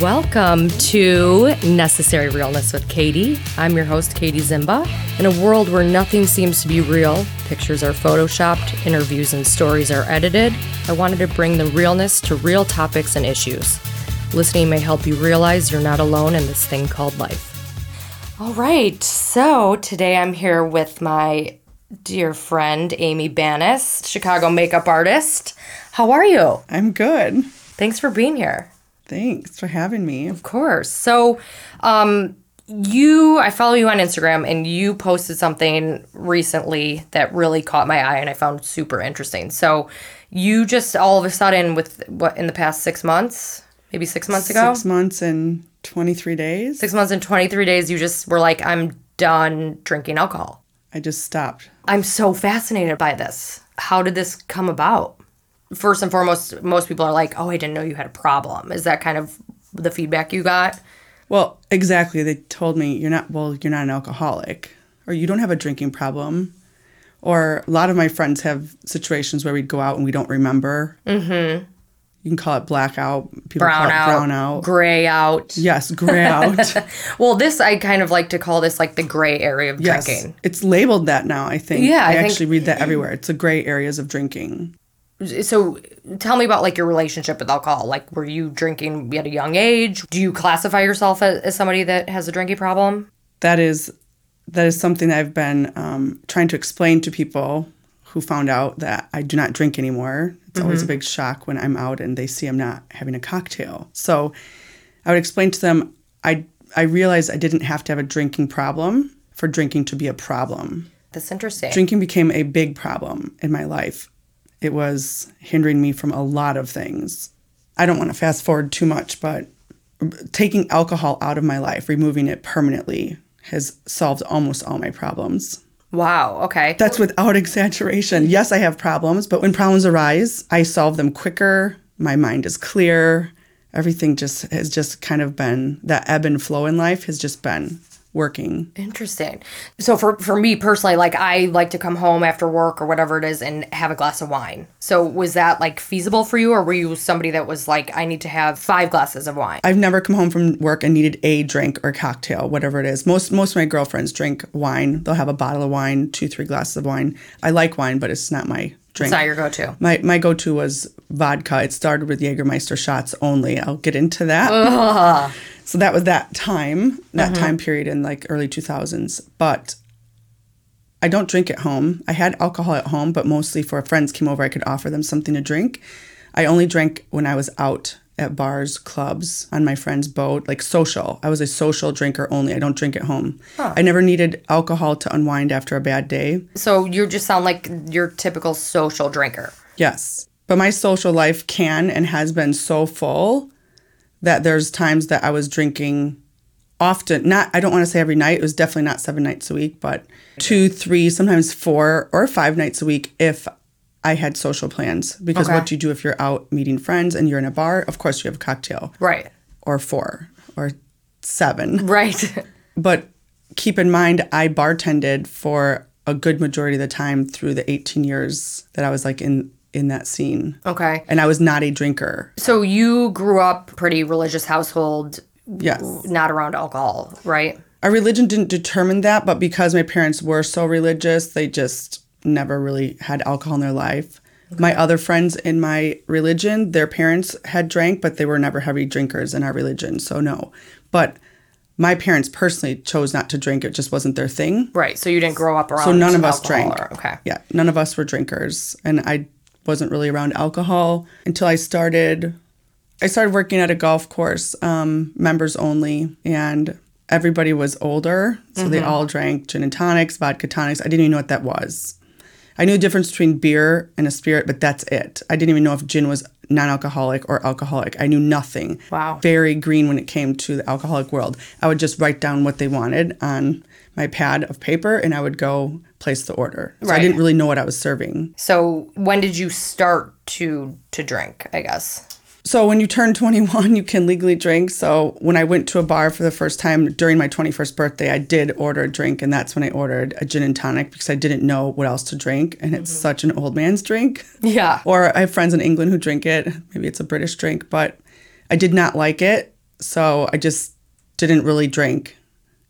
Welcome to Necessary Realness with Katie. I'm your host, Katie Zimba. In a world where nothing seems to be real, pictures are photoshopped, interviews and stories are edited, I wanted to bring the realness to real topics and issues. Listening may help you realize you're not alone in this thing called life. All right, so today I'm here with my dear friend, Amy Banis, Chicago makeup artist. How are you? I'm good. Thanks for being here. Thanks for having me. Of course. So, um, you, I follow you on Instagram, and you posted something recently that really caught my eye, and I found super interesting. So, you just all of a sudden, with what in the past six months, maybe six months ago, Six months and 23 days. six months and twenty three days, you just were like, I'm done drinking alcohol. I just stopped. I'm so fascinated by this. How did this come about? First and foremost, most people are like, "Oh, I didn't know you had a problem." Is that kind of the feedback you got? Well, exactly. They told me you're not, well, you're not an alcoholic or you don't have a drinking problem. Or a lot of my friends have situations where we'd go out and we don't remember. Mm-hmm. You can call it blackout. People Brown call it out, brown out. gray out. yes, gray out. Well, this I kind of like to call this like the gray area of yes. drinking. It's labeled that now, I think. Yeah, I I, think- actually read that everywhere. It's the gray areas of drinking. So, tell me about like your relationship with alcohol. Like, were you drinking at a young age? Do you classify yourself as, as somebody that has a drinking problem? that is that is something that I've been um, trying to explain to people who found out that I do not drink anymore. It's always a big shock when I'm out and they see I'm not having a cocktail. So I would explain to them I I realized I didn't have to have a drinking problem for drinking to be a problem. That's interesting. Drinking became a big problem in my life. It was hindering me from a lot of things. I don't want to fast forward too much, but taking alcohol out of my life, removing it permanently, has solved almost all my problems. wow. Okay. That's without exaggeration. Yes, I have problems, but when problems arise, I solve them quicker. My mind is clear. Everything just has just kind of been that ebb and flow in life has just been working. Interesting. So for for me personally, like I like to come home after work or whatever it is and have a glass of wine. So was that like feasible for you or were you somebody that was like I need to have 5 glasses of wine? I've never come home from work and needed a drink or cocktail, whatever it is. Most most of my girlfriends drink wine. They'll have a bottle of wine, two, three glasses of wine. I like wine, but it's not my drink. It's not your go-to. My my go to was vodka. It started with Jägermeister shots only. I'll get into that. So that was that time, that mm-hmm. time period in like early two thousands. But I don't drink at home. I had alcohol at home, but mostly for friends came over, I could offer them something to drink. I only drank when I was out at bars, clubs, on my friend's boat, like social. I was a social drinker only. I don't drink at home. I never needed alcohol to unwind after a bad day. So you just sound like your typical social drinker. Yes. But my social life can and has been so full that there's times that I was drinking often. Not, I don't want to say every night. It was definitely not seven nights a week, but two, three, sometimes four or five nights a week if I had social plans. Because Okay. what do you do if you're out meeting friends and you're in a bar? Of course, you have a cocktail Right. or four or seven. Right. But keep in mind, I bartended for a good majority of the time through the 18 years that I was like in in that scene. okay. And I was not a drinker. So you grew up pretty religious household, Yes. not around alcohol, right? Our religion didn't determine that, but because my parents were so religious, they just never really had alcohol in their life. My other friends in my religion, their parents had drank, but they were never heavy drinkers in our religion. So no. But my parents personally chose not to drink. It just wasn't their thing. Right. So you didn't grow up around So none of us drank. or- okay. Yeah, none of us were drinkers, and I wasn't really around alcohol until I started. I started working at a golf course, um, members only, and everybody was older, so they all drank gin and tonics, vodka tonics. I didn't even know what that was. I knew the difference between beer and a spirit, but that's it. I didn't even know if gin was non-alcoholic or alcoholic. I knew nothing. Wow. Very green when it came to the alcoholic world. I would just write down what they wanted on my pad of paper and I would go place the order. So Right. I didn't really know what I was serving. So when did you start to to drink, I guess? So when you turn 21, you can legally drink. So when I went to a bar for the first time during my 21st birthday, I did order a drink, and that's when I ordered a gin and tonic because I didn't know what else to drink, and it's mm-hmm. such an old man's drink. Yeah. Or I have friends in England who drink it. Maybe it's a British drink, but I did not like it. So I just didn't really drink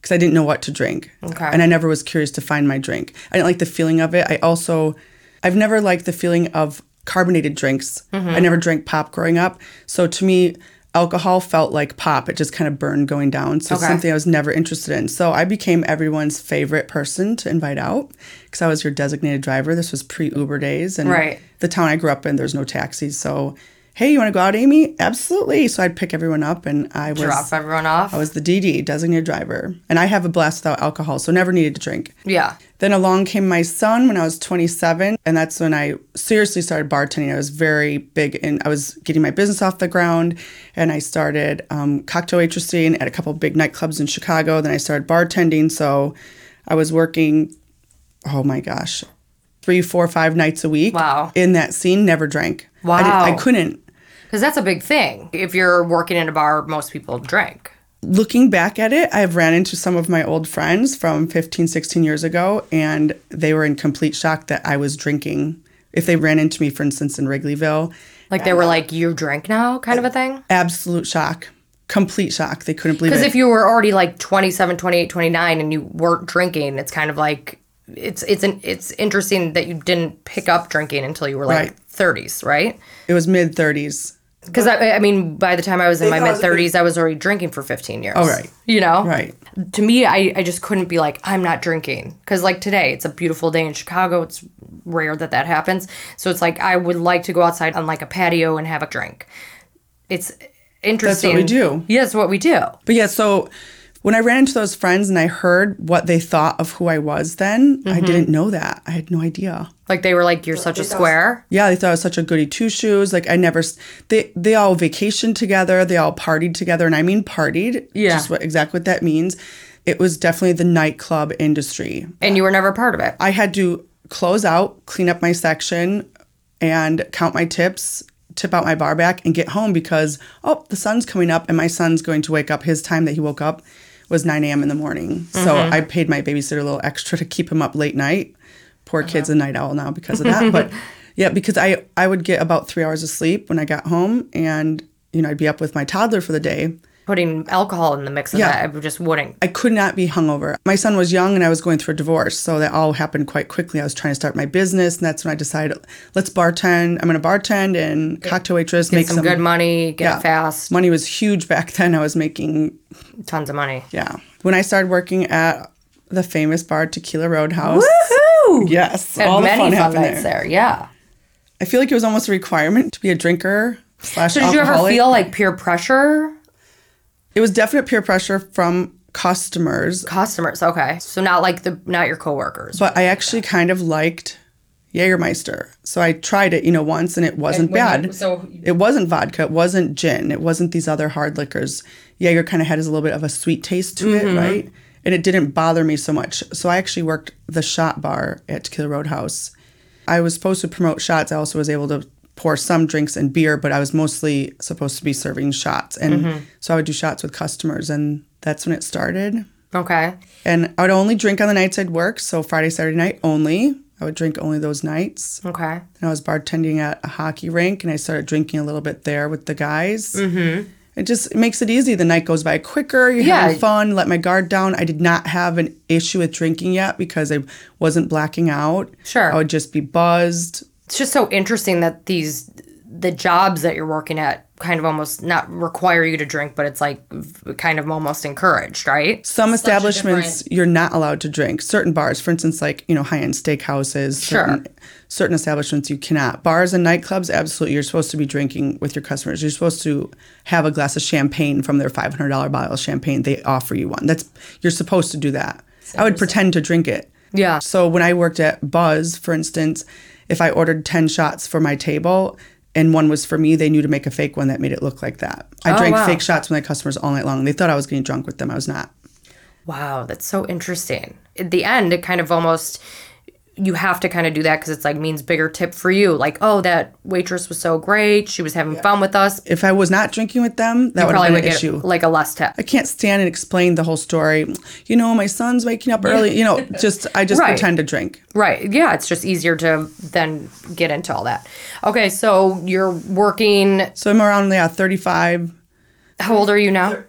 because I didn't know what to drink. Okay. And I never was curious to find my drink. I didn't like the feeling of it. I also, I've never liked the feeling of carbonated drinks. Mm-hmm. I never drank pop growing up. So to me, alcohol felt like pop. It just kind of burned going down. So it's Okay. something I was never interested in. So I became everyone's favorite person to invite out because I was your designated driver. This was pre Uber days. And Right. the town I grew up in, there's no taxis. So, hey, you want to go out, Amy? Absolutely. So I'd pick everyone up and I was. Drop everyone off. I was the DD, designated driver. And I have a blast without alcohol, so never needed to drink. yeah. Then along came my son when I was 27, and that's when I seriously started bartending. I was very big and I was getting my business off the ground, and I started um, cocktail waitressing at a couple big nightclubs in Chicago. Then I started bartending, so I was working, oh my gosh, three, four, five nights a week Wow. in that scene, never drank. I, Wow. didn't- I couldn't. Because that's a big thing. If you're working in a bar, most people drink. looking back at it, I've ran into some of my old friends from 15, 16 years ago, and they were in complete shock that I was drinking. If they ran into me, for instance, in Wrigleyville, Like they were like, you drink now, kind of a thing? absolute shock, complete shock. They couldn't believe it. Because if you were already like 27, 28, 29 and you weren't drinking, it's kind of like it's it's an it's interesting that you didn't pick up drinking until you were like Right. 30s, right? it was mid 30s. Because I, I mean, by the time I was in my mid it was- thirties, I was already drinking for fifteen years. Oh, right. You know, Right. To me, I, I just couldn't be like, I'm not drinking. Because like today, it's a beautiful day in Chicago. It's rare that that happens. So it's like I would like to go outside on like a patio and have a drink. It's interesting. That's what we do. Yeah, it's what we do. But yeah, so when I ran into those friends and I heard what they thought of who I was then, Mm-hmm. I didn't know that. I had no idea. Like they were like, "You're such a square." Yeah, they thought I was such a goody two shoes. Like I never, they they all vacationed together. They all partied together, and I mean partied. Yeah. just what exactly what that means. It was definitely the nightclub industry. and you were never part of it. I had to close out, clean up my section, and count my tips, tip out my bar back, and get home because oh, the sun's coming up, and my son's going to wake up. His time that he woke up was 9 a.m. in the morning. So mm-hmm. I paid my babysitter a little extra to keep him up late night. Poor kid's a night owl now because of that. but yeah, because I I would get about three hours of sleep when I got home, and you know I'd be up with my toddler for the day. Putting alcohol in the mix of Yeah. that, I just wouldn't. I could not be hungover. My son was young and I was going through a divorce, so that all happened quite quickly. I was trying to start my business, and that's when I decided, let's bartend. I'm going to bartend and cocktail waitress, make Some, some, good money, get it fast, Money was huge back then. I was making, tons of money. yeah. When I started working at the famous bar Tequila Roadhouse, Woohoo! yes, Had all the many fun fun happened nights there. there. Yeah. I feel like it was almost a requirement to be a drinker slash So did you ever feel like peer pressure? It was definite peer pressure from customers Customers, okay. So not like the not your coworkers. but I actually kind of liked Jägermeister. So I tried it, you know, once and it wasn't bad. so it wasn't vodka, it wasn't gin, it wasn't these other hard liquors. Jaeger kind of had a little bit of a sweet taste to Mm-hmm. it, right? And it didn't bother me so much. So I actually worked the shot bar at Tequila Roadhouse. I was supposed to promote shots. I also was able to pour some drinks and beer, but I was mostly supposed to be serving shots. And Mm-hmm. so I would do shots with customers, and that's when it started. okay. And I would only drink on the nights I'd work. So Friday, Saturday night only. I would drink only those nights. Okay. And I was bartending at a hockey rink and I started drinking a little bit there with the guys. Mm-hmm. It just it makes it easy. The night goes by quicker. You're Yeah. having fun. Let my guard down. I did not have an issue with drinking yet because I wasn't blacking out. Sure. I would just be buzzed. It's just so interesting that these the jobs that you're working at kind of almost not require you to drink, but it's like kind of almost encouraged, right? Some establishments you're not allowed to drink. Certain bars, for instance, like you know high end steakhouses. Sure. Certain, certain establishments you cannot. Bars and nightclubs, absolutely, you're supposed to be drinking with your customers. You're supposed to have a glass of champagne from their five hundred dollar bottle of champagne. They offer you one. That's you're supposed to do that. I would pretend to drink it. Yeah. So when I worked at Buzz, for instance, if I ordered ten shots for my table. And one was for me. They knew to make a fake one that made it look like that. I Oh, drank wow. fake shots with my customers all night long. They thought I was getting drunk with them. I was not. Wow, that's so interesting. At the end, it kind of almost you have to kind of do that because it's like means bigger tip for you. Like, oh, that waitress was so great. She was having fun with us. if I was not drinking with them, that would Probably would an get issue. like a less tip. I can't stand and explain the whole story. You know, my son's waking up early. You know, just I just Right. pretend to drink. Right. Yeah, it's just easier to then get into all that. Okay, so you're working So I'm around yeah 35, How old are you now?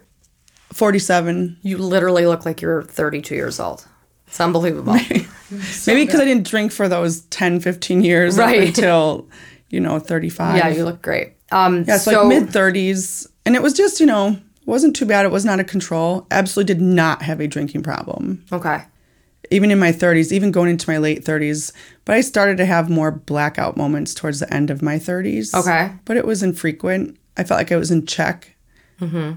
47. You literally look like you're 32 years old. It's unbelievable. Maybe because I didn't drink for those 10, 15 years Right. until, you know, 35. yeah, you look great. Um, Yeah, it's so like mid 30s. And it was just, you know, wasn't too bad. It was not a control. Absolutely did not have a drinking problem. okay. Even in my 30s, even going into my late 30s. But I started to have more blackout moments towards the end of my 30s. Okay. But it was infrequent. I felt like I was in check. Mm-hmm.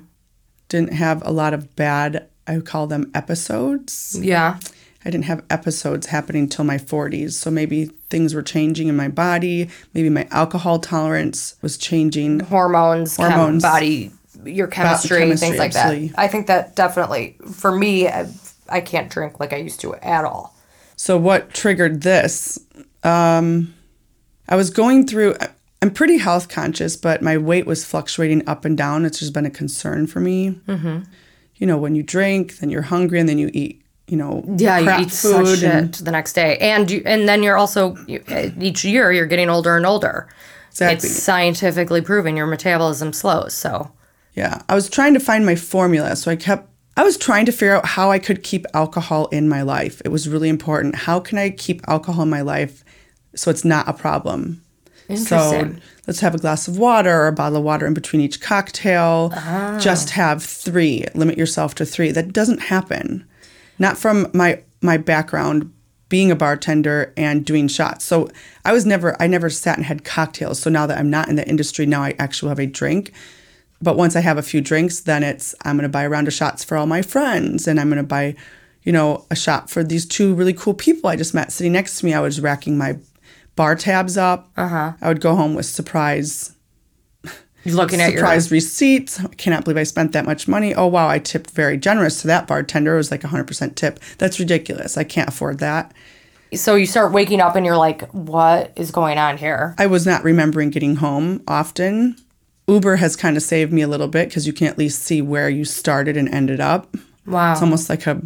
Didn't have a lot of bad, I would call them episodes. Yeah. I didn't have episodes happening till my 40s. So maybe things were changing in my body. Maybe my alcohol tolerance was changing. Hormones, chem- Hormones. body, your chemistry, chemistry, things like absolutely. that. I think that definitely, for me, I, I can't drink like I used to at all. So what triggered this? Um, I was going through. I'm pretty health conscious, but my weight was fluctuating up and down. It's just been a concern for me. Mm-hmm. You know, when you drink, then you're hungry, and then you eat. You know, Yeah, crap you eat such and- shit the next day, and you, and then you're also you, each year you're getting older and older. Exactly. It's scientifically proven your metabolism slows. So Yeah, I was trying to find my formula. So I kept, I was trying to figure out how I could keep alcohol in my life. It was really important. How can I keep alcohol in my life so it's not a problem? So let's have a glass of water or a bottle of water in between each cocktail. Ah. Just have three. Limit yourself to three. That doesn't happen. Not from my my background being a bartender and doing shots. So I was never I never sat and had cocktails. So now that I'm not in the industry, now I actually have a drink. But once I have a few drinks, then it's I'm gonna buy a round of shots for all my friends and I'm gonna buy, you know, a shot for these two really cool people I just met sitting next to me. I was racking my bar tabs up. Uh-huh. I would go home with surprise looking at your surprise receipts. I cannot believe I spent that much money. Oh wow, I tipped very generous to that bartender. It was like a hundred percent tip. That's ridiculous. I can't afford that. so you start waking up and you're like, what is going on here? I was not remembering getting home often. Uber has kind of saved me a little bit because you can at least see where you started and ended up. Wow. It's almost like a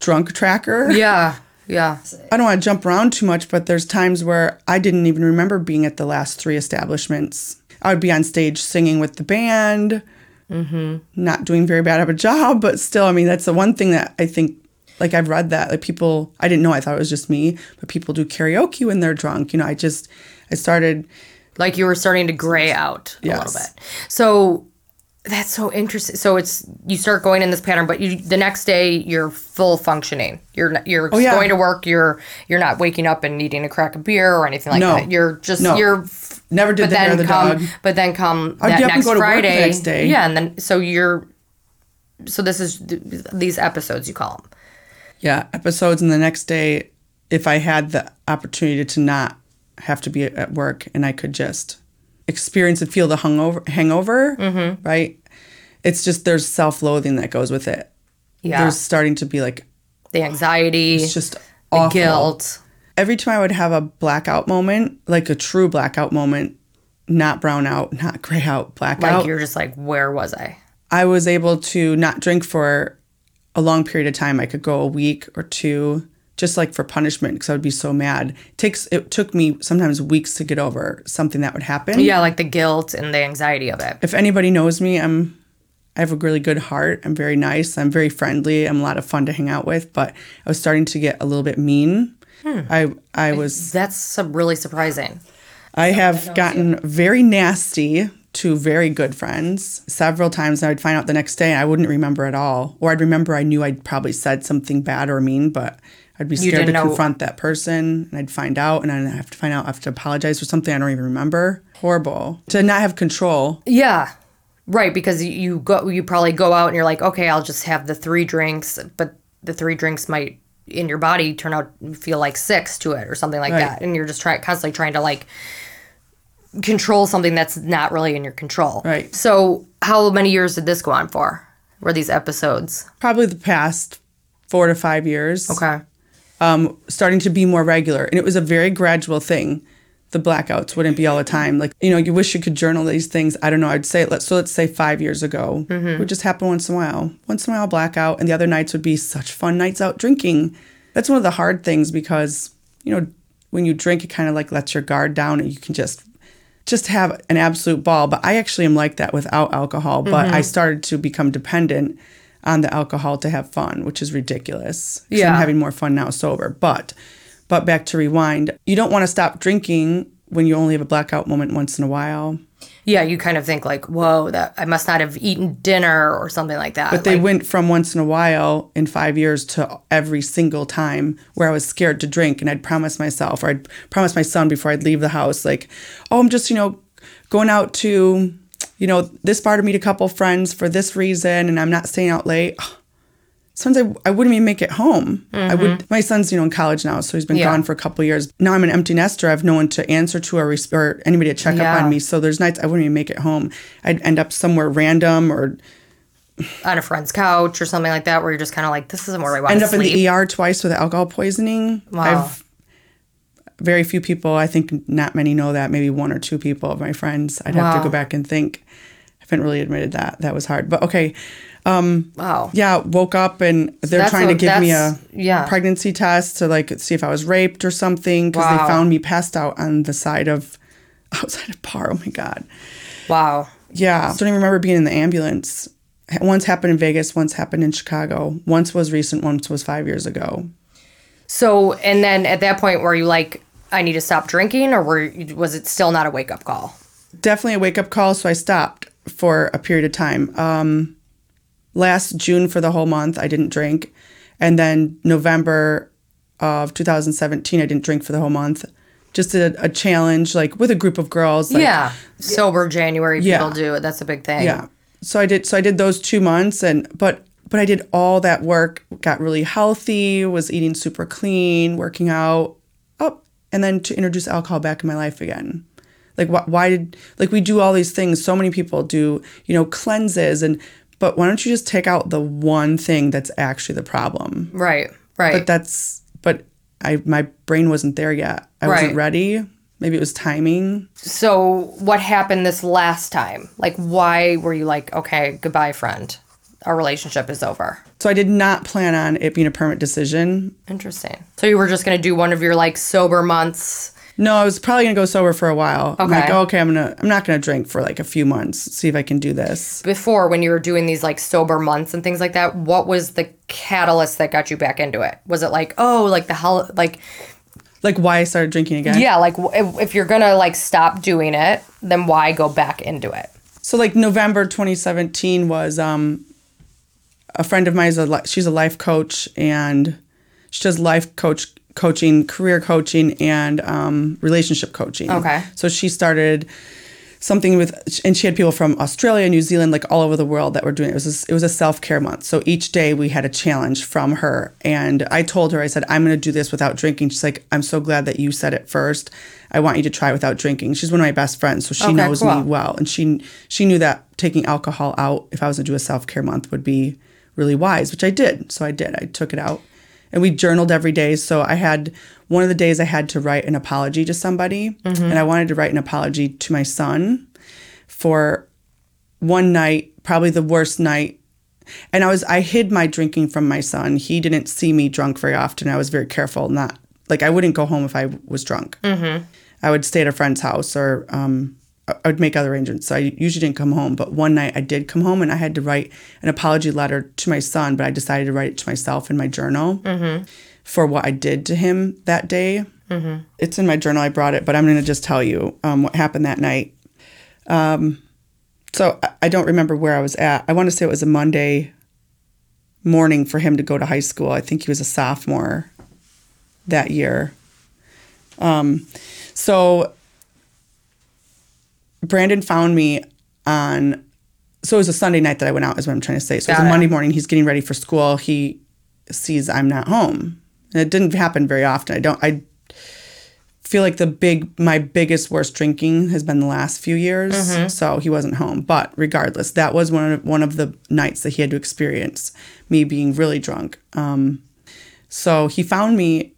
drunk tracker. yeah. Yeah. I don't want to jump around too much, but there's times where I didn't even remember being at the last three establishments. I would be on stage singing with the band, mm-hmm. not doing very bad of a job, but still, I mean, that's the one thing that I think, like, I've read that, like, people, I didn't know, I thought it was just me, but people do karaoke when they're drunk. You know, I just, I started, Like you were starting to gray out a little bit. So that's so interesting. So it's you start going in this pattern, but you the next day you're full functioning. You're you're Oh, yeah. going to work. You're you're not waking up and needing a crack of beer or anything like No. that. You're just No. you're. never did But the then come, dog. but then come that get up and next go to work the Friday. next day. Yeah, and then so you're. So this is th- these episodes you call them. Yeah, episodes, and the next day, if I had the opportunity to not have to be at work and I could just experience and feel the hungover, hangover, Mm-hmm. right? It's just there's self loathing that goes with it. Yeah, There's starting to be like, the anxiety, it's just the awful. guilt. Every time I would have a blackout moment, like a true blackout moment, not brown out, not gray out, blackout, Like you're just like, where was I? I was able to not drink for a long period of time. I could go a week or two, just like for punishment, because I would be so mad. It takes it took me sometimes weeks to get over something that would happen. Yeah, like the guilt and the anxiety of it. If anybody knows me, I'm I have a really good heart. I'm very nice. I'm very friendly. I'm a lot of fun to hang out with. But I was starting to get a little bit mean. Hmm. I I was That's really surprising. I have gotten very nasty to very good friends. Several times I would find out the next day I wouldn't remember at all. Or I'd remember I knew I'd probably said something bad or mean, but I'd be scared to know- confront that person and I'd find out and I'd have to find out I have to apologize for something I don't even remember. Horrible. To not have control. Yeah. Right, because you- go you probably go out and you're like, okay, I'll just have the three drinks, but the three drinks might in your body turn out feel like six to it or something like Right. that, and you're just trying constantly trying to like control something that's not really in your control. Right. So, how many years did this go on for? Were these episodes? Probably the past four to five years. Okay. Um, starting to be more regular. And it was a very gradual thing. The blackouts wouldn't be all the time. Like, you know, you wish you could journal these things. I don't know. I'd say, let's, so let's say five years ago. It would just happen once in a while. Once in a while, blackout. And the other nights would be such fun nights out drinking. That's one of the hard things because, you know, when you drink, it kind of like lets your guard down and you can just just have an absolute ball. But I actually am like that without alcohol. But Mm-hmm. I started to become dependent on the alcohol to have fun, which is ridiculous. Yeah. I'm having more fun now sober. But but back to rewind, you don't want to stop drinking when you only have a blackout moment once in a while. Yeah, you kind of think like, whoa, that I must not have eaten dinner or something like that. But they Like, went from once in a while in five years to every single time where I was scared to drink and I'd promise myself or I'd promise my son before I'd leave the house, like, oh, I'm just, you know, going out to, you know, this bar to meet a couple friends for this reason and I'm not staying out late. Sometimes I, I wouldn't even make it home. I would. My son's you know in college now, so he's been Mm-hmm. Yeah. gone for a couple years. Now I'm an empty nester. I have no one to answer to or, res- or anybody to check Yeah. up on me. So there's nights I wouldn't even make it home. I'd end up somewhere random or on a friend's couch or something like that, where you're just kind of like, this isn't where I want end up in the ER twice with alcohol poisoning. Wow. I've very few people. I think not many know that. Maybe one or two people of my friends. I'd have to go back and think. I haven't really admitted that. That was hard. But okay. Um, wow. Yeah, woke up and they're that's trying to give me a yeah. pregnancy test to like see if I was raped or something because Wow. they found me passed out on the side of outside of bar. Oh my god. Wow. Yeah. I don't even remember being in the ambulance. Once happened in Vegas, once happened in Chicago. Once was recent, once was five years ago. So, and then at that point, were you like, I need to stop drinking, or were was it still not a wake up call? definitely a wake up call. So I stopped for a period of time. Um, last June for the whole month, I didn't drink. And then November of 2017, I didn't drink for the whole month. Just a, a challenge, like with a group of girls. Like, yeah. Sober January, Yeah. people do it. That's a big thing. Yeah. So I did. So I did those two months, and but but I did all that work. Got really healthy. Was eating super clean, working out. And then to introduce alcohol back in my life again. Like why, why did like we do all these things? So many people do, you know, cleanses and. But why don't you just take out the one thing that's actually the problem? Right. Right. But that's but I my brain wasn't there yet. I Right. wasn't ready. Maybe it was timing. so, what happened this last time? Like, why were you like, okay, goodbye, friend? Our relationship is over. So I did not plan on it being a permanent decision. Interesting. So, you were just going to do one of your like sober months. No, I was probably gonna go sober for a while. I'm like, Okay. okay, I'm gonna, I'm not gonna drink for like a few months. See if I can do this. Before, when you were doing these like sober months and things like that, what was the catalyst that got you back into it? Was it like, oh, like the hell, like, Like why I started drinking again. yeah, like if, if you're gonna like stop doing it, then why go back into it? So like November 2017 was um, a friend of mine is a she's a life coach and she does life coach coaching, career coaching, and um, relationship coaching. Okay. So she started something with, and she had people from Australia, New Zealand, like all over the world that were doing it. It was a, it was a self care month. So each day we had a challenge from her, and I told her, I said, I'm going to do this without drinking. She's like, I'm so glad that you said it first. I want you to try without drinking. She's one of my best friends, so she Okay, knows cool. me well, and she she knew that taking alcohol out, if I was to do a self care month, would be really wise, which I did. So I did. I took it out, and we journaled every day. So I had one of the days I had to write an apology to somebody, and I wanted to write an apology to my son for one night, probably the worst night. And I was I hid my drinking from my son. He didn't see me drunk very often. I was very careful not like I wouldn't go home if I was drunk. Mm-hmm. I would stay at a friend's house or um, I would make other arrangements. So I usually didn't come home. But one night I did come home and I had to write an apology letter to my son. But I decided to write it to myself in my journal for what I did to him that day. It's in my journal. I brought it, but I'm going to just tell you um, what happened that night. So I- I don't remember where I was at. I want to say it was a Monday morning for him to go to high school. I think he was a sophomore that year. Um, so Brandon found me on. So it was a Sunday night that I went out. Is what I'm trying to say. So it was a. Monday morning. He's getting ready for school. He sees I'm not home, and it didn't happen very often. I don't. I feel like the big my biggest worst drinking has been the last few years so he wasn't home but regardless that was one of one of the nights that he had to experience me being really drunk um, so he found me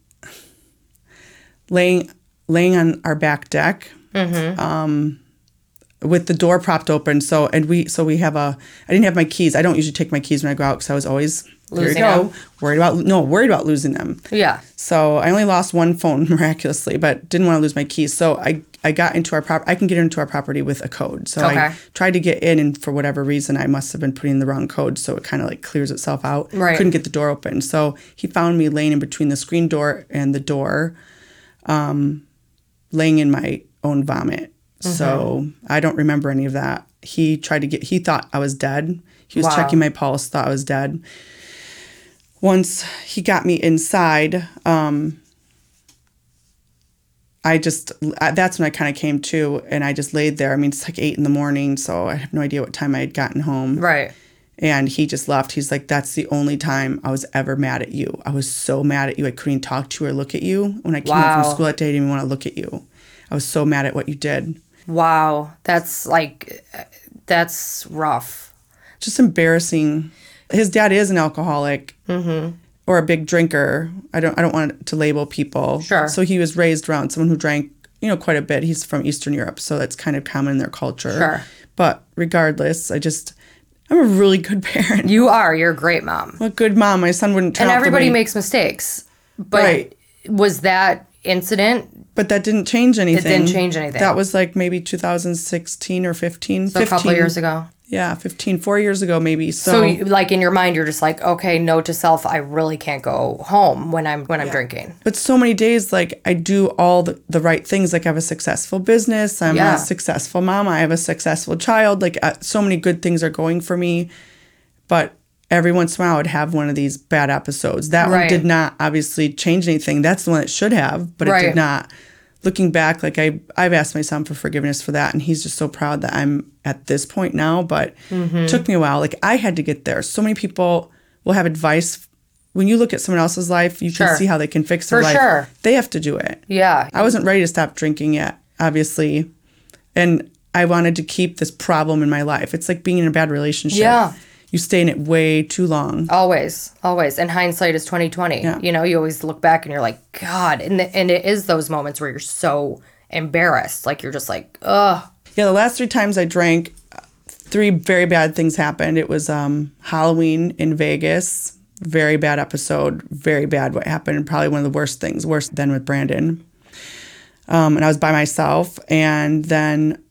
laying laying on our back deck um, with the door propped open so and we so we have a i didn't have my keys i don't usually take my keys when i go out because i was always you Losing go. them. Worried about no, worried about losing them. Yeah. So I only lost one phone miraculously, but didn't want to lose my keys. So I I got into our prop. I can get into our property with a code. So Okay. I tried to get in, and for whatever reason, I must have been putting the wrong code. So it kind of like clears itself out. Right. Couldn't get the door open. So he found me laying in between the screen door and the door, um, laying in my own vomit. So I don't remember any of that. He tried to get. He thought I was dead. He was Wow. checking my pulse. Thought I was dead once he got me inside, um, I just that's when I kind of came to, and I just laid there. I mean, it's like eight in the morning, so I have no idea what time I had gotten home. Right. And he just left. He's like, "That's the only time I was ever mad at you. I was so mad at you. I couldn't talk to you or look at you. When I came home from school that day, I didn't even want to look at you. I was so mad at what you did. Wow. That's like, that's rough. just embarrassing. His dad is an alcoholic Mm-hmm. or a big drinker. I don't I don't want to label people. Sure. So he was raised around someone who drank, you know, quite a bit. He's from Eastern Europe, so that's kind of common in their culture. Sure. But regardless, I just I'm a really good parent. You are. You're a great mom. I'm a good mom. My son wouldn't And everybody makes mistakes. But Right. was that incident But that didn't change anything. Didn't change anything. That was like maybe 2016 or 15. so a couple of years ago? Yeah, 15, four years ago maybe. So, So, you, like in your mind, you're just like, okay, note to self, I really can't go home when I'm when I'm drinking. but so many days like I do all the, the right things. Like I have a successful business. I'm Yeah. a successful mom. I have a successful child. Like uh, so many good things are going for me. But every once in a while I would have one of these bad episodes. That one did not obviously change anything. That's the one that should have, but it did not. Looking back, like I, I've asked my son for forgiveness for that, and he's just so proud that I'm at this point now. But Mm-hmm. it took me a while. Like I had to get there. So many people will have advice when you look at someone else's life. You Sure. can see how they can fix their For life. sure. They have to do it. Yeah. I wasn't ready to stop drinking yet, obviously, and I wanted to keep this problem in my life. It's like being in a bad relationship. Yeah. You stay in it way too long. Always, always. And hindsight is twenty twenty. Yeah. You know, you always look back and you're like, God, and the, and it is those moments where you're so embarrassed, like you're just like, ugh. Yeah, the last three times I drank, three very bad things happened. It was um, Halloween in Vegas. Very bad episode. Very bad what happened. Probably one of the worst things, worse than with Brandon. Um, and I was by myself. And then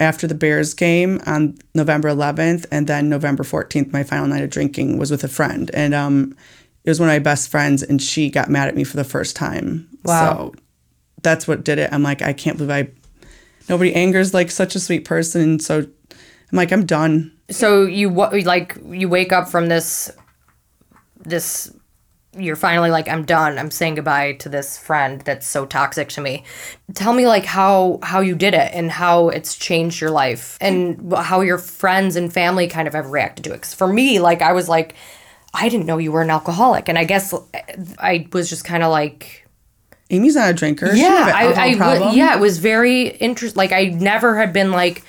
after the Bears game on November 11th, and then November 14th, my final night of drinking was with a friend. And um, it was one of my best friends, and she got mad at me for the first time. Wow. So that's what did it. I'm like, I can't believe I nobody angers like such a sweet person. So I'm like, I'm done. So you wa- like you wake up from this, this. You're finally like, I'm done. I'm saying goodbye to this friend that's so toxic to me. Tell me like how how you did it and how it's changed your life and how your friends and family kind of have reacted to it because for me, like I was like, I didn't know you were an alcoholic, and I guess I was just kind of like, Amy's not a drinker. Yeah, I, alcohol problem. yeah, it was very interesting. Like I never had been like,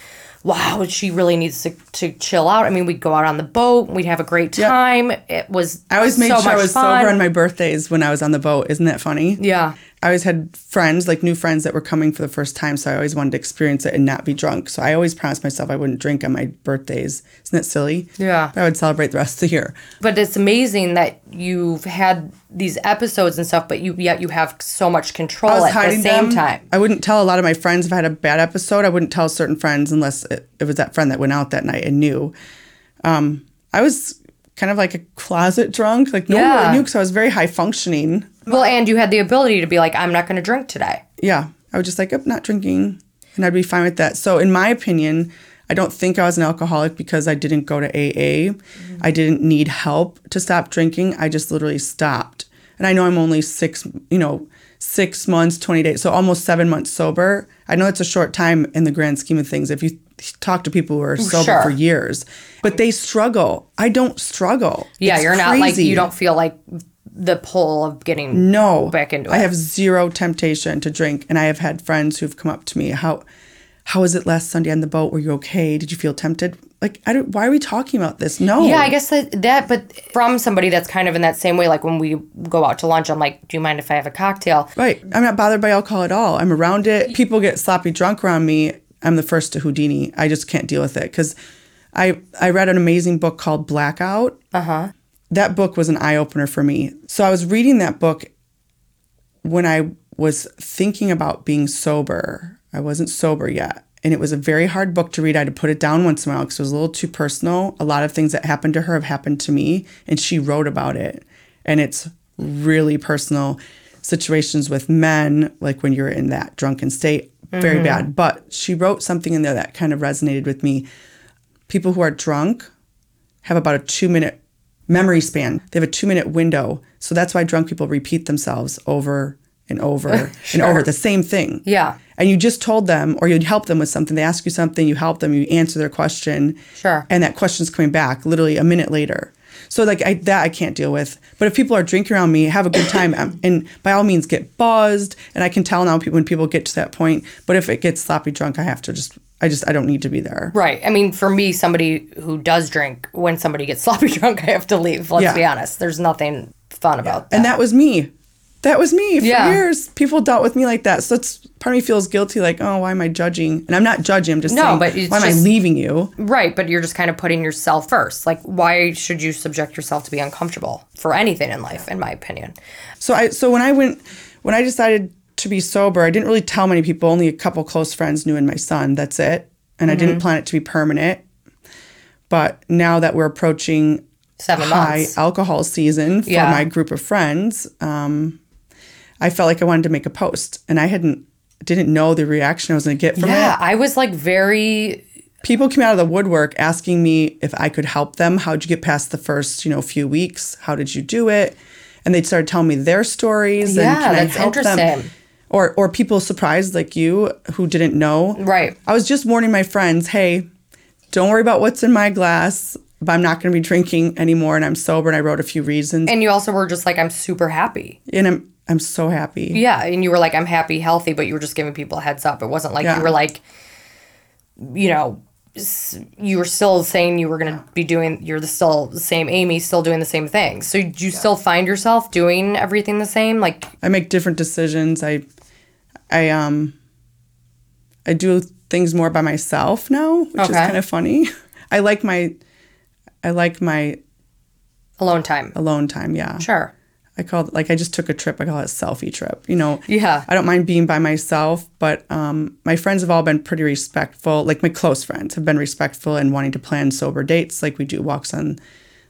wow, she really needs to, to chill out. I mean, we'd go out on the boat, we'd have a great time. It was I always made so sure I was fun. sober on my birthdays when I was on the boat. Isn't that funny? Yeah, I always had friends, like new friends that were coming for the first time. So I always wanted to experience it and not be drunk. So I always promised myself I wouldn't drink on my birthdays. Isn't that silly? Yeah. But I would celebrate the rest of the year. but it's amazing that you've had these episodes and stuff, but you yet you have so much control at the same them. time. I wouldn't tell a lot of my friends if I had a bad episode. I wouldn't tell certain friends unless it, it was that friend that went out that night and knew. Um, I was kind of like a closet drunk. Like no one Yeah. really knew because I was very high functioning. Well, and you had the ability to be like, I'm not going to drink today. Yeah, I was just like, I'm not drinking, and I'd be fine with that. So, in my opinion, I don't think I was an alcoholic because I didn't go to AA. Mm-hmm. I didn't need help to stop drinking. I just literally stopped. And I know I'm only six, you know, six months, 20 days, so almost seven months sober. I know it's a short time in the grand scheme of things. If you talk to people who are sober Sure. for years, but they struggle. I don't struggle. Yeah, It's you're not like crazy. you don't feel like the pull of getting no back into it. I have zero temptation to drink, and I have had friends who've come up to me. How how was it last Sunday on the boat? Were you okay? Did you feel tempted? Like I don't. Why are we talking about this? No. Yeah, I guess that that, but from somebody that's kind of in that same way, like when we go out to lunch, I'm like, do you mind if I have a cocktail? Right. I'm not bothered by alcohol at all. I'm around it. People get sloppy drunk around me. I'm the first to Houdini. I just can't deal with it because I I read an amazing book called Blackout. Uh huh. That book was an eye opener for me. So I was reading that book when I was thinking about being sober. I wasn't sober yet. And it was a very hard book to read. I had to put it down once in a while because it was a little too personal. A lot of things that happened to her have happened to me, and she wrote about it. And it's really personal situations with men, like when you're in that drunken state, very mm-hmm. bad. But she wrote something in there that kind of resonated with me. People who are drunk have about a two minute memory span. They have a two minute window. So that's why drunk people repeat themselves over and over and over the same thing. Yeah. And you just told them, or you'd help them with something. They ask you something, you help them, you answer their question. Sure. And that question's coming back literally a minute later. So like I, that I can't deal with. But if people are drinking around me, have a good time, um, and by all means get buzzed. And I can tell now when people get to that point. But if it gets sloppy drunk, I have to just I just I don't need to be there. Right. I mean, for me, somebody who does drink, when somebody gets sloppy drunk, I have to leave. Let's Yeah. be honest. There's nothing fun about that. And that was me. That was me for Yeah. years. People dealt with me like that. So it's part of me feels guilty, like, oh, why am I judging? And I'm not judging. I'm just No, saying, but why am I leaving you? right. But you're just kind of putting yourself first. Like, why should you subject yourself to be uncomfortable for anything in life, in my opinion? So I so when I went when I decided to be sober, I didn't really tell many people. Only a couple close friends knew, and my son. That's it. And I Mm-hmm. didn't plan it to be permanent. But now that we're approaching Seven high months. alcohol season for Yeah. my group of friends, um, I felt like I wanted to make a post, and I hadn't didn't know the reaction I was going to get from Yeah. it. Yeah, I was like very People came out of the woodwork asking me if I could help them. How'd you get past the first, you know, few weeks? How did you do it? And they started telling me their stories. and Yeah, can I that's help them? Or or people surprised like you who didn't know. Right. I was just warning my friends, hey, don't worry about what's in my glass. But I'm not going to be drinking anymore, and I'm sober. And I wrote a few reasons, And you also were just like, I'm super happy. and I'm I'm so happy. Yeah. And you were like, I'm happy, healthy, but you were just giving people a heads up. It wasn't like Yeah. you were like, you know, you were still saying you were going to be doing, you're the still the same Amy, still doing the same thing. So do you still find yourself doing everything the same? Like, I make different decisions. I I um I do things more by myself now, which is kind of funny. I like my I like my alone time. alone time, yeah. Sure. I call it like I just took a trip. I call it a selfie trip. You know, Yeah. I don't mind being by myself, but um, my friends have all been pretty respectful. Like my close friends have been respectful and wanting to plan sober dates. Like we do walks on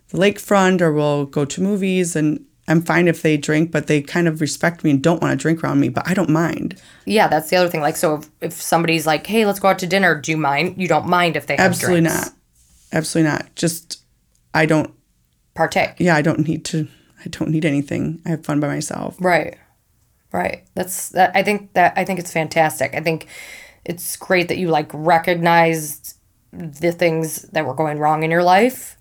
the lakefront, or we'll go to movies. And I'm fine if they drink, but they kind of respect me and don't want to drink around me. But I don't mind. Yeah, that's the other thing. Like, so if, if somebody's like, hey, let's go out to dinner, do you mind? You don't mind if they have Absolutely drinks. not. Absolutely not. Just I don't. Partake. Yeah, I don't need to. I don't need anything. I have fun by myself. Right. Right. That's that I think that I think it's fantastic. I think it's great that you like recognized the things that were going wrong in your life.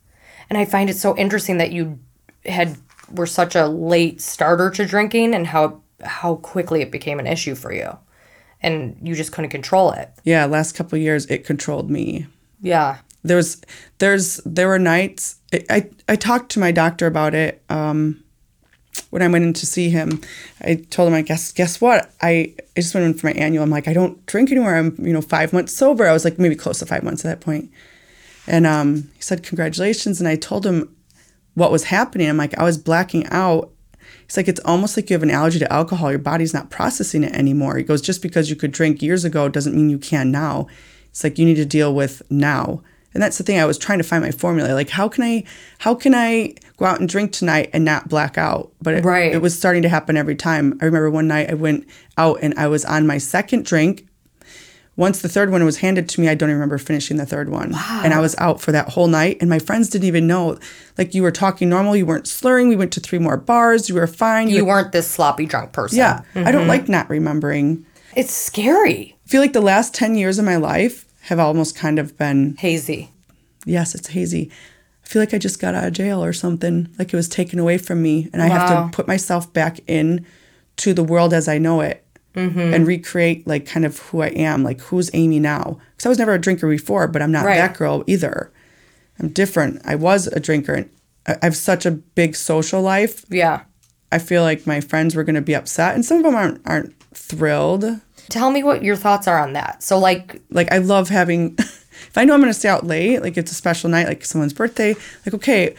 And I find it so interesting that you had were such a late starter to drinking and how how quickly it became an issue for you. And you just couldn't control it. Yeah, last couple of years it controlled me. Yeah. there was there's there were nights I, I talked to my doctor about it um when I went in to see him I told him I guess guess what I, I just went in for my annual I'm like I don't drink anymore I'm you know five months sober I was like maybe close to five months at that point. point and um he said congratulations and I told him what was happening I'm like I was blacking out He's like, it's almost like you have an allergy to alcohol. Your body's not processing it anymore. He goes, just because you could drink years ago doesn't mean you can now. It's like you need to deal with now. And that's the thing. I was trying to find my formula. Like, how can I, how can I go out and drink tonight and not black out? But it, Right. it was starting to happen every time. I remember one night I went out and I was on my second drink. Once the third one was handed to me, I don't even remember finishing the third one. wow. And I was out for that whole night. And my friends didn't even know. Like you were talking normal, you weren't slurring. We went to three more bars. You were fine. You weren't this sloppy drunk person. yeah. I don't mm-hmm. like not remembering. It's scary. I feel like the last 10 years of my life have almost kind of been, Hazy. yes, it's hazy. I feel like I just got out of jail or something, like it was taken away from me. And I Wow. have to put myself back in to the world as I know it Mm-hmm. and recreate like kind of who I am, like who's Amy now. Because I was never a drinker before, but I'm not Right. that girl either. I'm different. I was a drinker and I I have such a big social life. Yeah. I feel like my friends were going to be upset and some of them aren't, aren't thrilled. Tell me what your thoughts are on that. So like like I love having if I know I'm gonna stay out late, like it's a special night, like someone's birthday, like okay,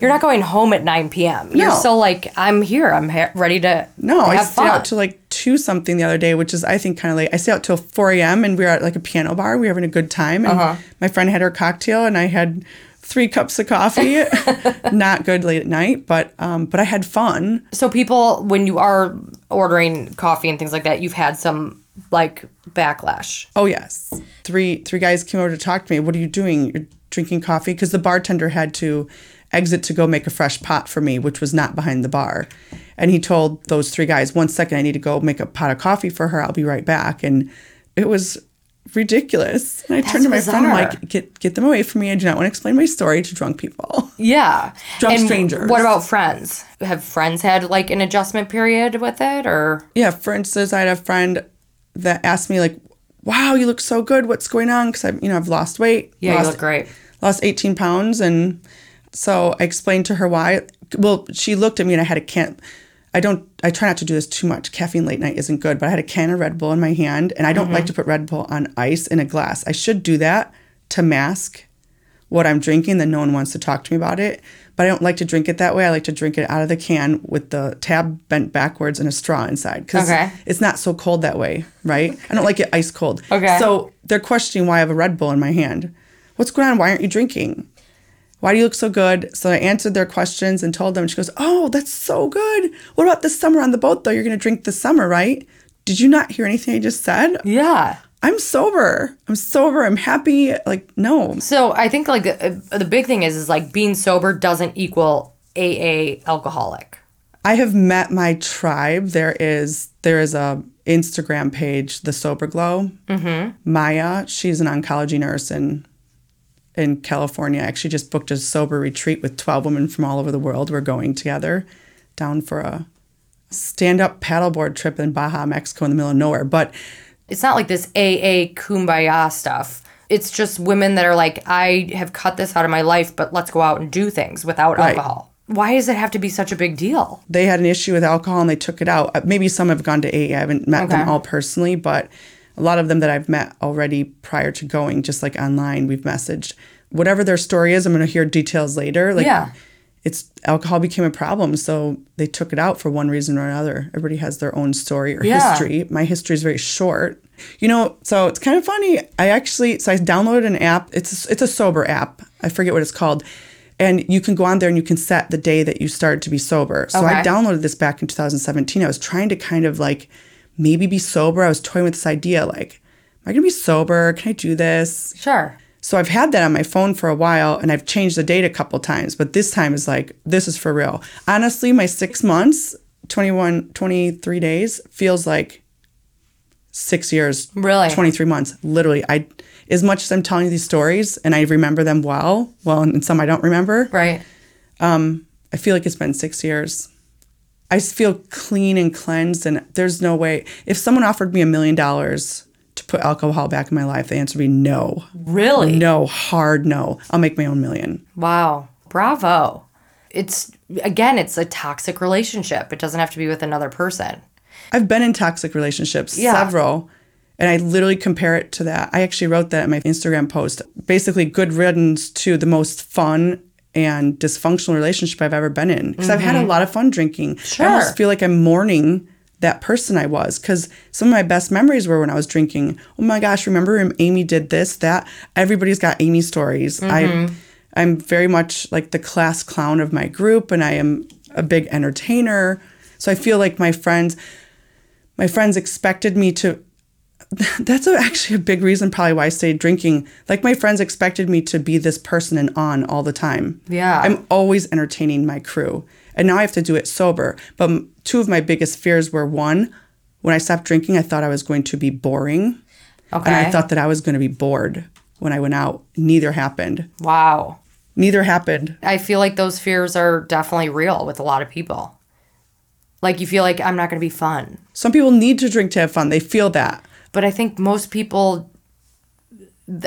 You're not going home at 9 p.m. You're No. still like, I'm here. I'm ha- ready to No, I stayed fun. out to like two something the other day, which is I think kind of late. I stayed out till four a.m. and we were at like a piano bar. We were having a good time, and Uh-huh. my friend had her cocktail, and I had three cups of coffee. Not good late at night, but um, but I had fun. so people, when you are ordering coffee and things like that, you've had some like backlash. Oh yes, three three guys came over to talk to me. What are you doing? You're drinking coffee because the bartender had to exit to go make a fresh pot for me, which was not behind the bar. And he told those three guys, "One second, I need to go make a pot of coffee for her. I'll be right back." And it was ridiculous. And I turned to my friend, I'm like, "Get get them away from me! I do not want to explain my story to drunk people." Yeah. Drunk and strangers. What about friends? Have friends had like an adjustment period with it or? yeah, for instance, I had a friend that asked me like, "Wow, you look so good. What's going on?" Because I, you know, I've lost weight. Yeah, you lost look great. lost 18 pounds and so i explained to her why well she looked at me and i had a can i don't i try not to do this too much caffeine late night isn't good but i had a can of red bull in my hand and i don't like mm-hmm. to put red bull on ice in a glass i should do that to mask what i'm drinking then no one wants to talk to me about it but i don't like to drink it that way i like to drink it out of the can with the tab bent backwards and a straw inside because Okay. it's not so cold that way right i don't like it ice cold Okay. so they're questioning why I have a Red Bull in my hand. What's going on? Why aren't you drinking? Why do you look so good? So I answered their questions and told them. And she goes, Oh, that's so good. What about this summer on the boat, though? You're going to drink this summer, right? Did you not hear anything I just said? Yeah. I'm sober. I'm sober. I'm happy. Like, no. So I think like uh, the big thing is is like being sober doesn't equal AA alcoholic. I have met my tribe. There is there is a Instagram page, the Sober Glow. Mm-hmm. Maya, she's an oncology nurse in in California. I actually just booked a sober retreat with twelve women from all over the world. We're going together down for a stand up paddleboard trip in Baja, Mexico, in the middle of nowhere. But It's not like this AA kumbaya stuff. It's just women that are like, I have cut this out of my life, but let's go out and do things without Right. alcohol. Why does it have to be such a big deal? they had an issue with alcohol and they took it out. Uh, Maybe some have gone to AA. I haven't met them all personally, but a lot of them that I've met already prior to going, just like online, we've messaged. Whatever their story is, I'm going to hear details later. Like, Yeah. it's alcohol became a problem, so they took it out for one reason or another. Everybody has their own story or Yeah. history. My history is very short. You know, so it's kind of funny. I actually so I downloaded an app. It's it's a sober app. I forget what it's called. And you can go on there and you can set the day that you started to be sober. So I downloaded this back in 2017. I was trying to kind of like maybe be sober. I was toying with this idea like, am I gonna be sober? Can I do this? Sure. So I've had that on my phone for a while and I've changed the date a couple times, but this time is like, this is for real. Honestly, my six months, 21, 23 days feels like six years, Really? 23 months. Literally, I, as much as I'm telling you these stories and I remember them well, well, and some I don't remember, Right. Um, I feel like it's been six years. I feel clean and cleansed, and there's no way. If someone offered me a million dollars to put alcohol back in my life, the answer would be no. Really? No, hard no. I'll make my own million. Wow. Bravo. It's again, it's a toxic relationship. It doesn't have to be with another person. I've been in toxic relationships, Yeah. several, and I literally compare it to that. I actually wrote that in my Instagram post. Basically, good riddance to the most fun and dysfunctional relationship I've ever been in. Because I've had a mm-hmm. lot of fun drinking. Sure. I almost feel like I'm mourning that person I was. Because some of my best memories were when I was drinking. Oh my gosh, remember when Amy did this, that? Everybody's got Amy stories. I, mm-hmm. I'm very much like the class clown of my group, and I am a big entertainer. So I feel like my friends, my friends expected me to that's a, actually a big reason probably why I stayed drinking. Like my friends expected me to be this person and on all the time. Yeah. I'm always entertaining my crew. And now I have to do it sober. But two of my biggest fears were one, when I stopped drinking, I thought I was going to be boring. Okay. And I thought that I was going to be bored when I went out. Neither happened. wow. Neither happened. I feel like those fears are definitely real with a lot of people. Like you feel like I'm not going to be fun. Some people need to drink to have fun. They feel that. But I think most people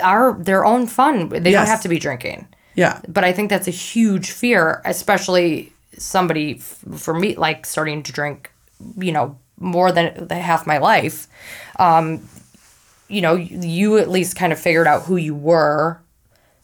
are their own fun. They Yes. don't have to be drinking. Yeah. But I think that's a huge fear, especially somebody f- for me, like starting to drink, you know, more than half my life. Um, you know, you at least kind of figured out who you were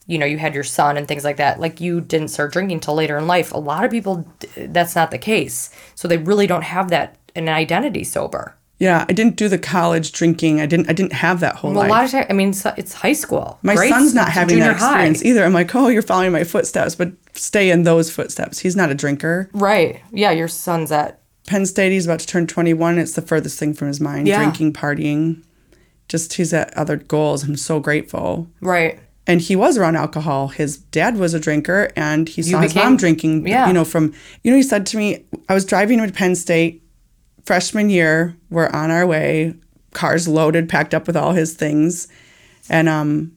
you know, you had your son and things like that. Like you didn't start drinking till later in life. A lot of people, that's not the case. So they really don't have that an identity sober. Yeah, I didn't do the college drinking. I didn't. I didn't have that whole Well, life. a lot of times, I mean, it's, it's high school. My Grades, son's not having that experience high. either. I'm like, oh, you're following my footsteps, but stay in those footsteps. He's not a drinker. Right. Yeah, your son's at. Penn State, he's about to turn 21. It's the furthest thing from his mind. Yeah. Drinking, partying. Just he's at other goals. I'm so grateful. Right. And he was around alcohol. His dad was a drinker, and he saw his mom drinking. Yeah. You know, from you know, he said to me, I was driving him to Penn State freshman year. We're on our way, cars loaded, packed up with all his things, and um,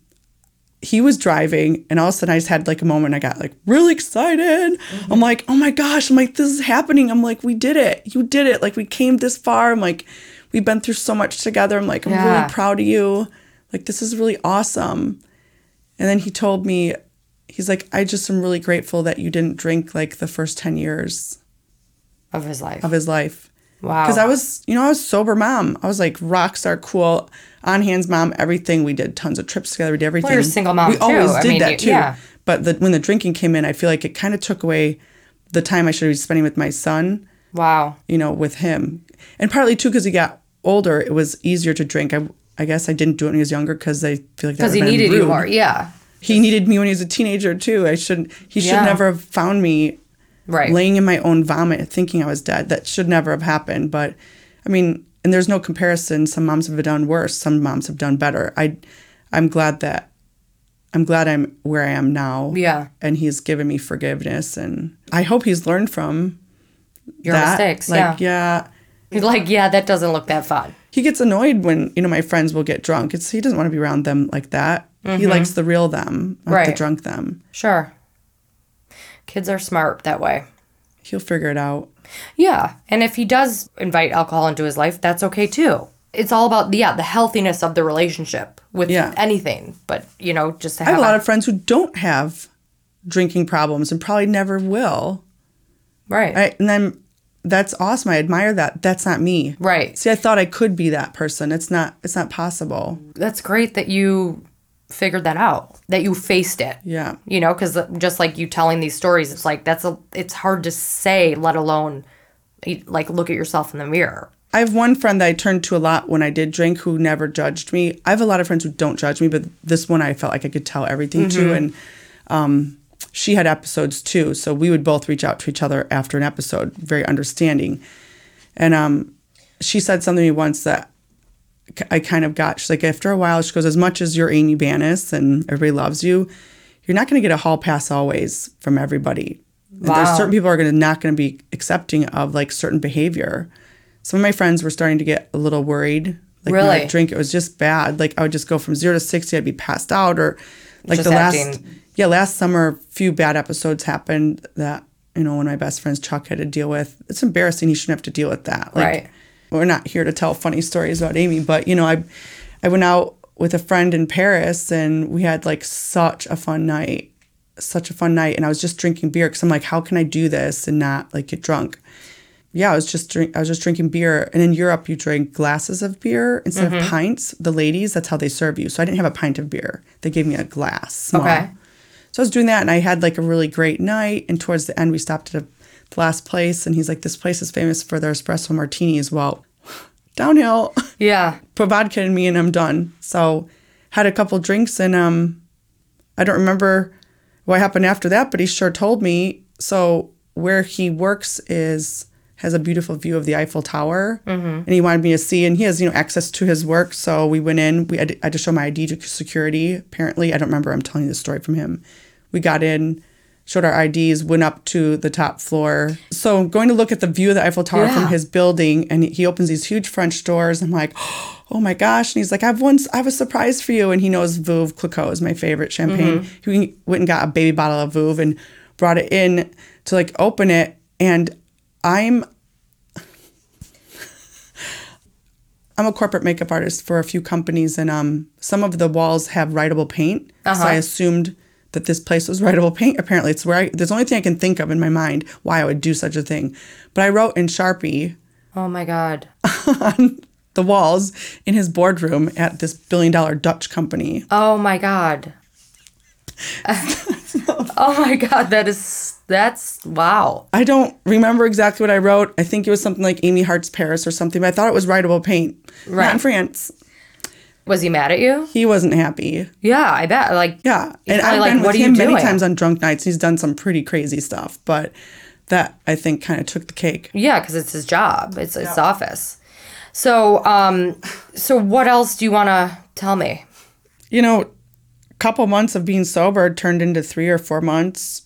he was driving, and all of a sudden I just had like a moment. I got like really excited. Mm-hmm. I'm like, oh my gosh! I'm like, this is happening. I'm like, we did it. You did it. Like we came this far. I'm like, we've been through so much together. I'm like, I'm Yeah. really proud of you. Like this is really awesome. And then he told me, he's like, I just am really grateful that you didn't drink like the first 10 years Of his life. of his life. Wow. Because I was, you know, I was sober mom. I was like rock star, cool, on hands mom, everything. We did tons of trips together. We did everything. you're single mom, We too. always I did mean, that you- too. yeah. But the, when the drinking came in, I feel like it kind of took away the time I should be spending with my son, wow. you know, with him. And partly too, because he got older, it was easier to drink. I, I guess I didn't do it when he was younger because I feel like that Because he needed you more. Yeah. He needed me when he was a teenager too. I shouldn't, he should Yeah. never have found me Right. laying in my own vomit thinking I was dead. That should never have happened. But I mean, and there's no comparison. Some moms have done worse. Some moms have done better. I I'm glad that I'm glad I'm where I am now. Yeah. And he's given me forgiveness and I hope he's learned from Your that. mistakes. Like, yeah. yeah. He's like, yeah, that doesn't look that fun. He gets annoyed when, you know, my friends will get drunk. It's he doesn't want to be around them like that. He likes the real them, not the Mm-hmm. Drunk them. Sure. Kids are smart that way. He'll figure it out. Yeah. And if he does invite alcohol into his life, that's okay too. It's all about yeah, the healthiness of the relationship with Yeah. anything. But you know, just to I have, have a lot of friends who don't have drinking problems and probably never will. right. I, and then that's awesome. I admire that. That's not me. right. See, I thought I could be that person. It's not. It's not possible. That's great that you figured that out. That you faced it. Yeah. You know, cuz just like you telling these stories, it's like that's a it's hard to say let alone like look at yourself in the mirror. I have one friend that I turned to a lot when I did drink who never judged me. I have a lot of friends who don't judge me, but this one I felt like I could tell everything to. And um, she had episodes too. So we would both reach out to each other after an episode, very understanding. And um, she said something to me once that I kind of got. She's like, after a while, she goes, as much as you're Amy Banis and everybody loves you, you're not going to get a hall pass always from everybody. And There's Wow. certain people are going to not going to be accepting of like certain behavior. Some of my friends were starting to get a little worried. Like when Really? I drink, it was just bad. Like I would just go from zero to sixty, I'd be passed out, or like Just the last yeah last summer, a few bad episodes happened that you know one of my best friends Chuck had to deal with. It's embarrassing. He shouldn't have to deal with that. Like, Right. We're not here to tell funny stories about Amy, but you know I I went out with a friend in Paris and we had like such a fun night such a fun night and I was just drinking beer because I'm like, how can I do this and not like get drunk? Yeah, I was just drink I was just drinking beer. And in Europe you drink glasses of beer instead Mm-hmm. of pints. The ladies, that's how they serve you. So I didn't have a pint of beer. They gave me a glass. small. Okay. So I was doing that and I had like a really great night. And towards the end we stopped at a, the last place and he's like, This place is famous for their espresso martinis. Well, downhill. Yeah. Put vodka in me and I'm done. So had a couple drinks and um I don't remember what happened after that, but he sure told me. So where he works is has a beautiful view of the Eiffel Tower, and he wanted me to see. And he has you know access to his work, so we went in. We I had to show my ID to security. Apparently, I don't remember. I'm telling you the story from him. We got in, showed our IDs, went up to the top floor. So going to look at the view of the Eiffel Tower Yeah. from his building, and he opens these huge French doors. I'm like. Oh my gosh! And he's like, "I've one. I have a surprise for you." And he knows Veuve Clicquot is my favorite champagne. He went and got a baby bottle of Veuve and brought it in to like open it, and I'm I'm a corporate makeup artist for a few companies, and um, some of the walls have writable paint. So I assumed that this place was writable paint. Apparently, it's where I, there's the only thing I can think of in my mind why I would do such a thing. But I wrote in Sharpie Oh my god. on the walls in his boardroom at this billion dollar Dutch company. Oh my god. oh my god, that is that's wow. I don't remember exactly what I wrote. I think it was something like Amy Hart's Paris or something, but I thought it was writable paint. Right. Not in France. Was he mad at you? He wasn't happy. Yeah, I bet. Like Yeah. And I've like, been what with him many times on drunk nights. He's done some pretty crazy stuff, but that I think kind of took the cake. Yeah, because it's his job. It's his office. So, um, so what else do you want to tell me? you know, couple months of being sober turned into three or four months.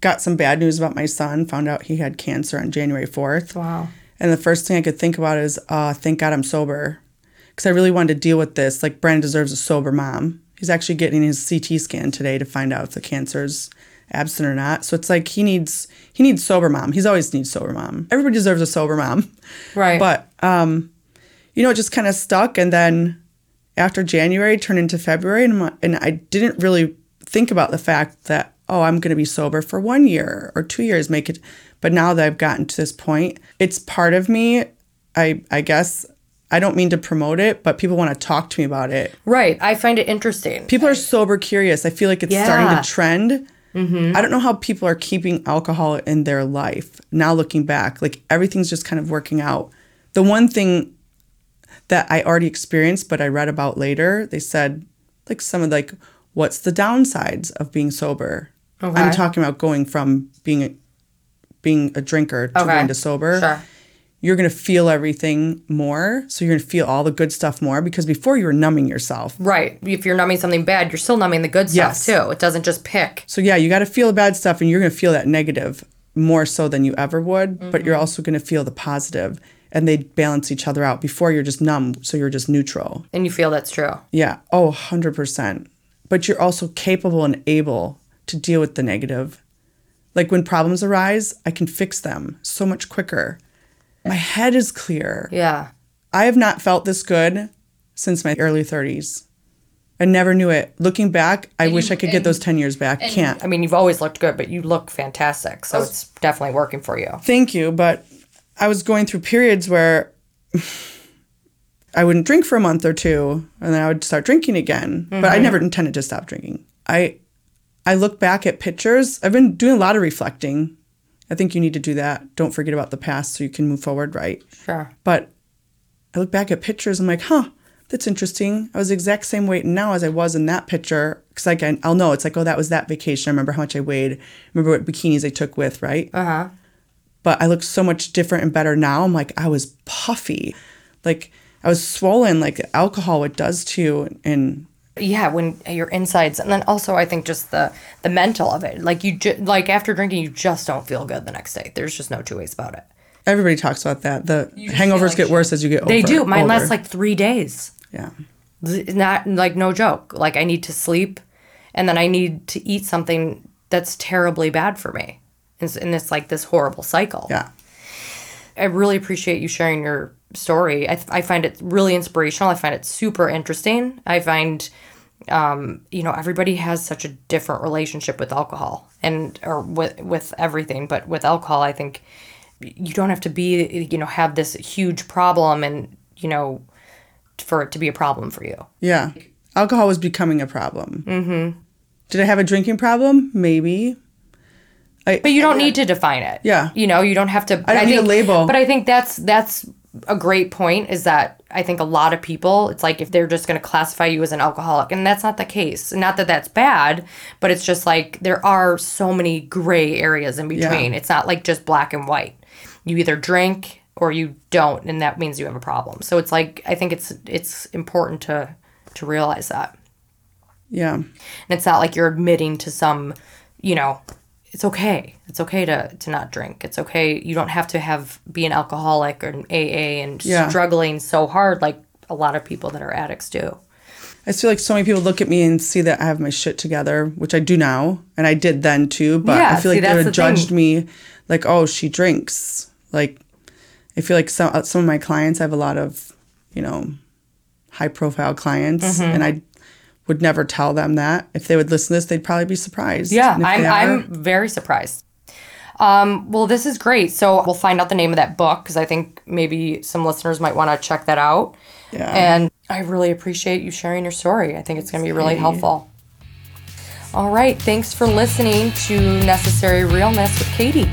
Got some bad news about my son. Found out he had cancer on January fourth. Wow. And the first thing I could think about is, uh, thank God I'm sober, because I really wanted to deal with this. Like Brandon deserves a sober mom. He's actually getting his CT scan today to find out if the cancer's absent or not. So it's like he needs he needs sober mom. He's always needs sober mom. Everybody deserves a sober mom. Right. But um, you know, it just kind of stuck, and then after January turned into February, and and I didn't really think about the fact that oh, I'm going to be sober for one year or two years, make it. But now that I've gotten to this point, it's part of me. I I guess I don't mean to promote it, but people want to talk to me about it. right. I find it interesting. People are sober curious. I feel like it's starting to trend. Mm-hmm. I don't know how people are keeping alcohol in their life. Now looking back, like everything's just kind of working out. The one thing that I already experienced, but I read about later, they said like some of like what's the downsides of being sober. I'm talking about going from being a, being a drinker to Okay. going to sober Sure. You're going to feel everything more. So you're going to feel all the good stuff more because before you were numbing yourself. Right. If you're numbing something bad, you're still numbing the good stuff Yes. too. It doesn't just pick. So yeah, you got to feel the bad stuff and you're going to feel that negative more so than you ever would, but you're mm-hmm. also going to feel the positive and they balance each other out. Before you're just numb, so you're just neutral. And you feel that's true. Yeah. Oh, 100%. But you're also capable and able to deal with the negative. Like when problems arise, I can fix them so much quicker. My head is clear. Yeah. I have not felt this good since my early 30s. I never knew it. Looking back, I wish I could get those 10 years back. Can't. I mean, you've always looked good, but you look fantastic. So it's definitely working for you. Thank you. But I was going through periods where I wouldn't drink for a month or two and then I would start drinking again. But I mm-hmm. never intended to stop drinking. I I look back at pictures. I've been doing a lot of reflecting. I think you need to do that. Don't forget about the past so you can move forward right. Sure. But I look back at pictures. I'm like, huh, that's interesting. I was the exact same weight now as I was in that picture. Because like I, I'll know it's like, oh, that was that vacation. I remember how much I weighed. remember what bikinis I took with, right? Uh huh. But I look so much different and better now. I'm like, I was puffy, like I was swollen, like alcohol what does to you. And Yeah, when your insides, and then also I think just the the mental of it. Like you, ju- like after drinking, you just don't feel good the next day. There's just no two ways about it. everybody talks about that. The hangovers like get worse as you get older. They do. Mine older. lasts like three days. yeah. Z- Not like no joke. Like I need to sleep, and then I need to eat something that's terribly bad for me. And it's, and it's like this horrible cycle. Yeah. I really appreciate you sharing your story. I, I find it really inspirational. I find it super interesting. I find, um, you know, everybody has such a different relationship with alcohol and or with with everything, but with alcohol, I think you don't have to be, you know, have this huge problem and you know, for it to be a problem for you. Yeah. Alcohol was becoming a problem. Mm-hmm. Did I have a drinking problem? Maybe. I, But you don't need to define it. Yeah. You know, you don't have to. I don't need a label. But I think that's that's a great point. Is that I think a lot of people, it's like if they're just going to classify you as an alcoholic, and that's not the case. Not that that's bad, but it's just like there are so many gray areas in between. It's not like just black and white. You either drink or you don't, and that means you have a problem. So it's like I think it's it's important to to realize that. yeah. And it's not like you're admitting to some, you know, it's okay. It's okay to, to not drink. It's okay. You don't have to have be an alcoholic or an AA and Yeah. struggling so hard like a lot of people that are addicts do. I just feel like so many people look at me and see that I have my shit together, which I do now, and I did then too. But Yeah, I feel see, like they would the judged thing. me, like, oh, she drinks. Like, I feel like some some of my clients I have a lot of, you know, high profile clients, Mm-hmm. and I would never tell them that. If they would listen to this, they'd probably be surprised. Yeah, I'm I'm very surprised. Um, well, this is great. So we'll find out the name of that book because I think maybe some listeners might want to check that out. Yeah. And I really appreciate you sharing your story. I think it's going to be really helpful. All right. Thanks for listening to Necessary Realness with Katie.